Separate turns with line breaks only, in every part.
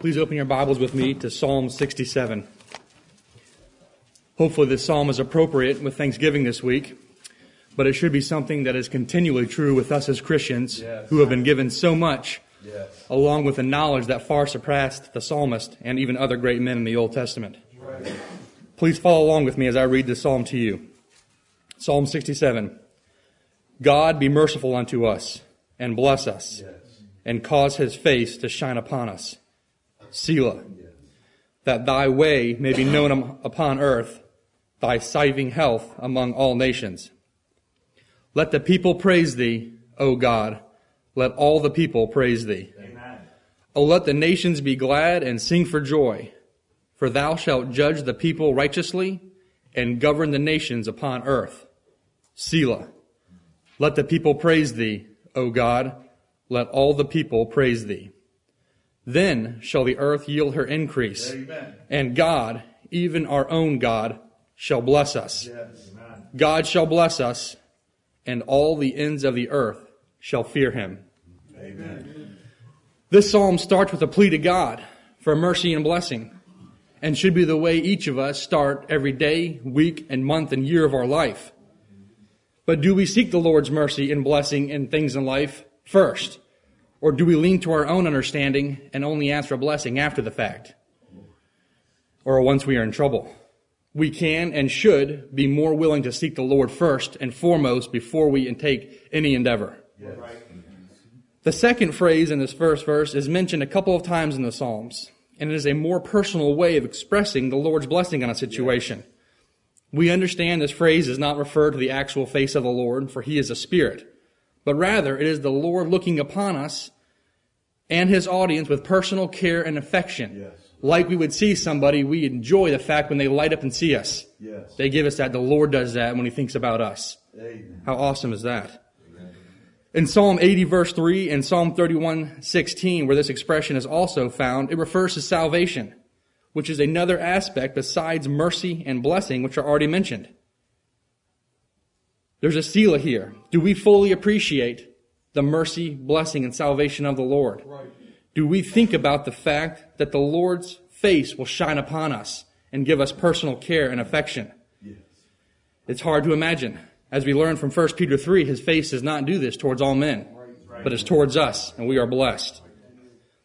Please open your Bibles with me to Psalm 67. Hopefully, this psalm is appropriate with Thanksgiving this week, but it should be something that is continually true with us as Christians
Yes.
who have been given so much,
Yes.
along with the knowledge that far surpassed the psalmist and even other great men in the Old Testament. Please follow along with me as I read this psalm to you. Psalm 67. God be merciful unto us and bless us
Yes.
and cause his face to shine upon us. Selah. That thy way may be known upon earth, thy saving health among all nations. Let the people praise thee, O God. Let all the people praise thee.
Amen.
O let the nations be glad and sing for joy, for thou shalt judge the people righteously and govern the nations upon earth. Selah. Let the people praise thee, O God. Let all the people praise thee. Then shall the earth yield her increase,
Amen.
and God, even our own God, shall bless us.
Yes.
God shall bless us, and all the ends of the earth shall fear him.
Amen.
This psalm starts with a plea to God for mercy and blessing, and should be the way each of us start every day, week, and month and year of our life. But do we seek the Lord's mercy and blessing in things in life first? Or do we lean to our own understanding and only ask for a blessing after the fact? Or once we are in trouble? We can and should be more willing to seek the Lord first and foremost before we take any endeavor.
Yes.
The second phrase in this first verse is mentioned a couple of times in the Psalms, and it is a more personal way of expressing the Lord's blessing on a situation. We understand this phrase does not refer to the actual face of the Lord, for he is a spirit, but rather it is the Lord looking upon us and his audience with personal care and affection.
Yes.
Like we would see somebody, we enjoy the fact when they light up and see us.
Yes.
They give us that. The Lord does that when he thinks about us.
Amen.
How awesome is that? In Psalm 80 verse 3 and Psalm 31 16, where this expression is also found, it refers to salvation, which is another aspect besides mercy and blessing, which are already mentioned. There's a Selah here. Do we fully appreciate the mercy, blessing, and salvation of the Lord? Do we think about the fact that the Lord's face will shine upon us and give us personal care and affection?
Yes.
It's hard to imagine. As we learn from 1 Peter 3, his face does not do this towards all men, but is towards us, and we are blessed.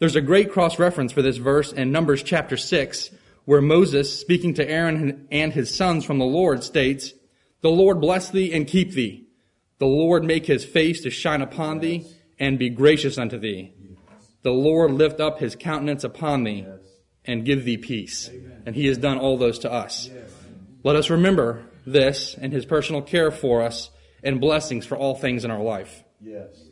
There's a great cross reference for this verse in Numbers chapter 6, where Moses, speaking to Aaron and his sons from the Lord, states, The Lord bless thee and keep thee. The Lord make his face to shine upon thee and be gracious unto thee. The Lord lift up his countenance upon thee and give thee peace. And he has done all those to us. Let us remember this and his personal care for us and blessings for all things in our life.
Yes.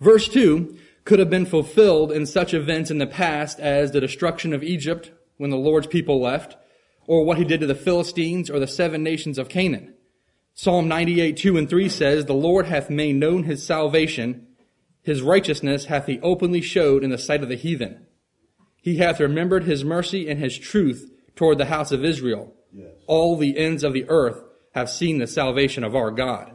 Verse 2 could have been fulfilled in such events in the past as the destruction of Egypt when the Lord's people left, or what he did to the Philistines or the seven nations of Canaan. Psalm 98, 2 and 3 says, The Lord hath made known his salvation, his righteousness hath he openly showed in the sight of the heathen. He hath remembered his mercy and his truth toward the house of Israel.
Yes.
All the ends of the earth have seen the salvation of our God.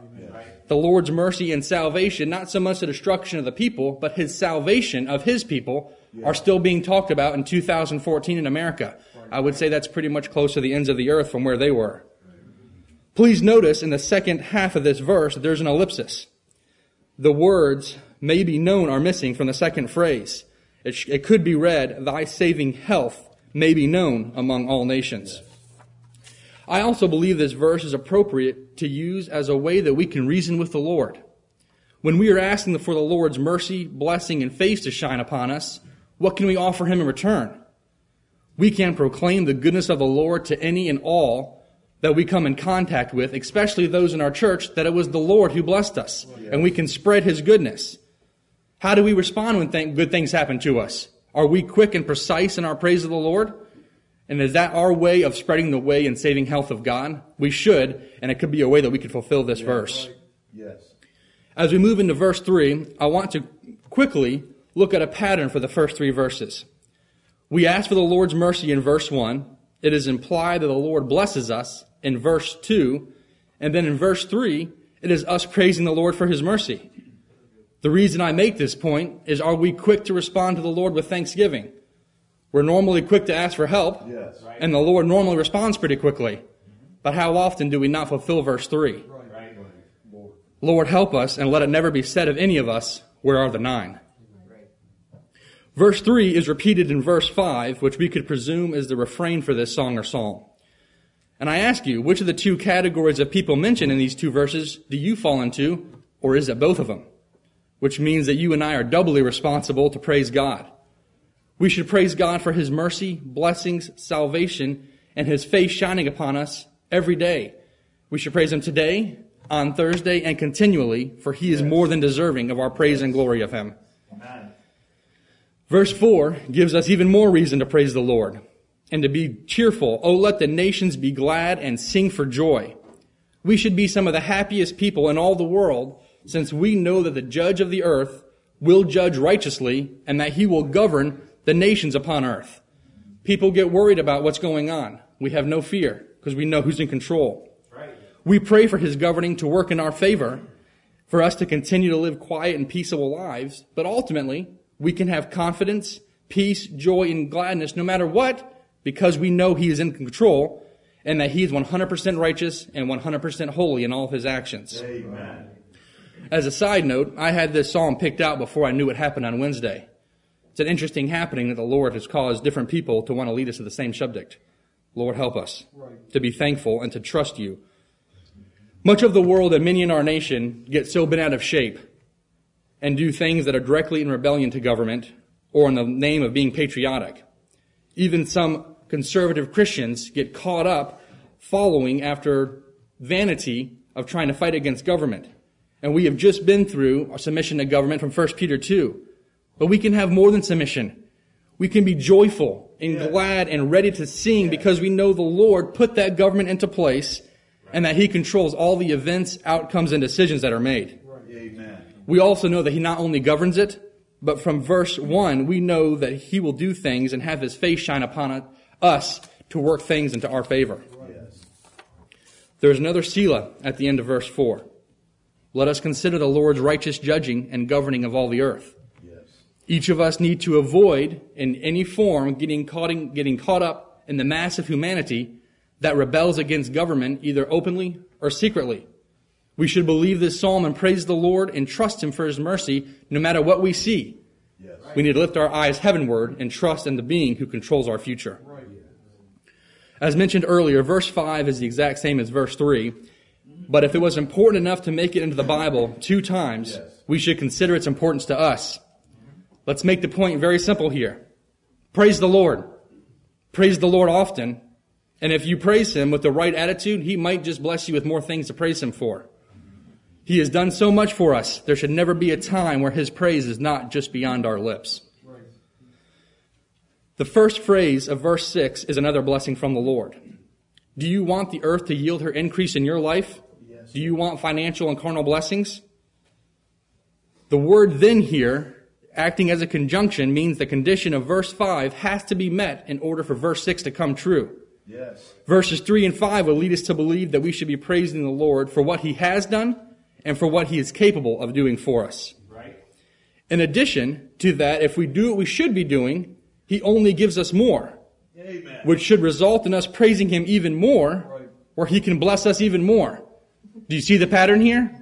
The Lord's mercy and salvation, not so much the destruction of the people, but his salvation of his people, are still being talked about in 2014 in America. I would say that's pretty much close to the ends of the earth from where they were. Please notice in the second half of this verse that there's an ellipsis. The words may be known are missing from the second phrase. It, sh- it could be read, Thy saving health may be known among all nations. I also believe this verse is appropriate to use as a way that we can reason with the Lord. When we are asking for the Lord's mercy, blessing, and face to shine upon us, what can we offer Him in return? We can proclaim the goodness of the Lord to any and all that we come in contact with, especially those in our church, that it was the Lord who blessed us, oh, and we can spread His goodness. How do we respond when th- good things happen to us? Are we quick and precise in our praise of the Lord? And is that our way of spreading the way and saving health of God? We should, and it could be a way that we could fulfill this verse.
Yes.
As we move into verse 3, I want to quickly look at a pattern for the first three verses. We ask for the Lord's mercy in verse 1. It is implied that the Lord blesses us in verse 2. And then in verse 3, it is us praising the Lord for his mercy. The reason I make this point is are we quick to respond to the Lord with thanksgiving? We're normally quick to ask for help,
Yes. Right.
and the Lord normally responds pretty quickly. But how often do we not fulfill verse 3?
Right.
Lord, help us, and let it never be said of any of us, Where are the nine? Verse 3 is repeated in verse 5, which we could presume is the refrain for this song or psalm. And I ask you, which of the two categories of people mentioned in these two verses do you fall into, or is it both of them? Which means that you and I are doubly responsible to praise God. We should praise God for His mercy, blessings, salvation, and His face shining upon us every day. We should praise Him today, on Thursday, and continually, for He is more than deserving of our praise and glory of Him.
Amen.
Verse 4 gives us even more reason to praise the Lord and to be cheerful. Oh, let the nations be glad and sing for joy. We should be some of the happiest people in all the world since we know that the judge of the earth will judge righteously and that he will govern the nations upon earth. People get worried about what's going on. We have no fear because we know who's in control.
Right.
We pray for his governing to work in our favor, for us to continue to live quiet and peaceable lives, but ultimately, we can have confidence, peace, joy, and gladness no matter what, because we know he is in control and that he is 100% righteous and 100% holy in all of his actions.
Amen.
As a side note, I had this psalm picked out before I knew what happened on Wednesday. It's an interesting happening that the Lord has caused different people to want to lead us to the same subject. Lord, help us to be thankful and to trust you. Much of the world and many in our nation get so bent out of shape and do things that are directly in rebellion to government or in the name of being patriotic. Even some conservative Christians get caught up following after vanity of trying to fight against government. And we have just been through our submission to government from 1 Peter 2. But we can have more than submission. We can be joyful and glad and ready to sing because we know the Lord put that government into place and that He controls all the events, outcomes, and decisions that are made.
Amen.
We also know that He not only governs it, but from verse 1, we know that He will do things and have His face shine upon it- us to work things into our favor.
Yes.
There's another Selah at the end of verse 4. Let us consider the Lord's righteous judging and governing of all the earth.
Yes.
Each of us need to avoid in any form getting caught, in, getting caught up in the mass of humanity that rebels against government either openly or secretly. We should believe this psalm and praise the Lord and trust Him for His mercy no matter what we see.
Yes.
We need to lift our eyes heavenward and trust in the being who controls our future. As mentioned earlier, verse 5 is the exact same as verse 3. But if it was important enough to make it into the Bible two times,
Yes.
we should consider its importance to us. Let's make the point very simple here. Praise the Lord. Praise the Lord often. And if you praise Him with the right attitude, He might just bless you with more things to praise Him for. He has done so much for us. There should never be a time where His praise is not just beyond our lips. The first phrase of verse 6 is another blessing from the Lord. Do you want the earth to yield her increase in your life?
Yes.
Do you want financial and carnal blessings? The word then here, acting as a conjunction, means the condition of verse 5 has to be met in order for verse 6 to come true.
Yes.
Verses 3 and 5 will lead us to believe that we should be praising the Lord for what he has done and for what he is capable of doing for us.
Right.
In addition to that, if we do what we should be doing, he only gives us more,
Amen.
which should result in us praising him even more, where he can bless us even more. Do you see the pattern here?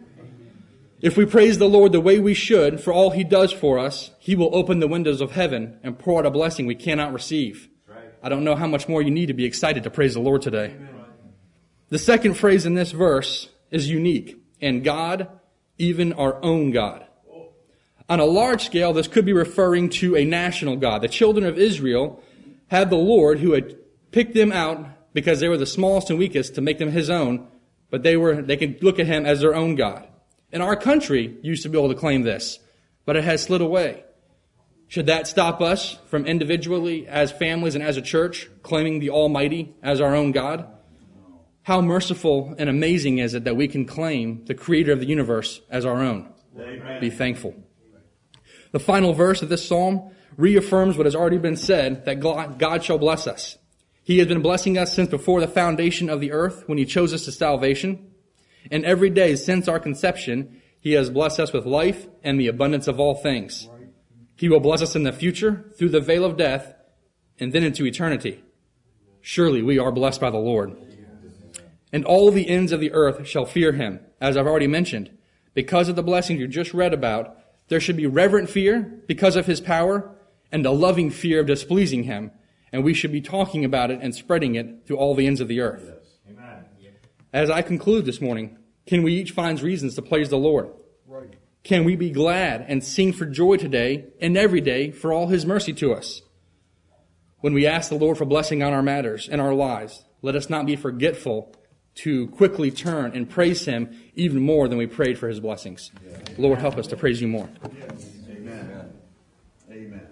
If we praise the Lord the way we should for all he does for us, he will open the windows of heaven and pour out a blessing we cannot receive.
Right.
I don't know how much more you need to be excited to praise the Lord today. The second phrase in this verse is unique. And God, even our own God. On a large scale, this could be referring to a national God. The children of Israel had the Lord who had picked them out because they were the smallest and weakest to make them his own, but they were, they could look at him as their own God. And our country used to be able to claim this, but it has slid away. Should that stop us from individually, as families and as a church, claiming the Almighty as our own God? How merciful and amazing is it that we can claim the Creator of the universe as our own?
Amen.
Be thankful. The final verse of this psalm reaffirms what has already been said that God shall bless us. He has been blessing us since before the foundation of the earth when He chose us to salvation. And every day since our conception, He has blessed us with life and the abundance of all things. He will bless us in the future through the veil of death and then into eternity. Surely we are blessed by the Lord. And all the ends of the earth shall fear him, as I've already mentioned. Because of the blessings you just read about, there should be reverent fear because of his power and a loving fear of displeasing him. And we should be talking about it and spreading it to all the ends of the earth.
Amen.
As I conclude this morning, can we each find reasons to praise the Lord?
Right.
Can we be glad and sing for joy today and every day for all his mercy to us? When we ask the Lord for blessing on our matters and our lives, let us not be forgetful to quickly turn and praise him even more than we prayed for his blessings. Lord, help us to praise you more.
Amen. Amen.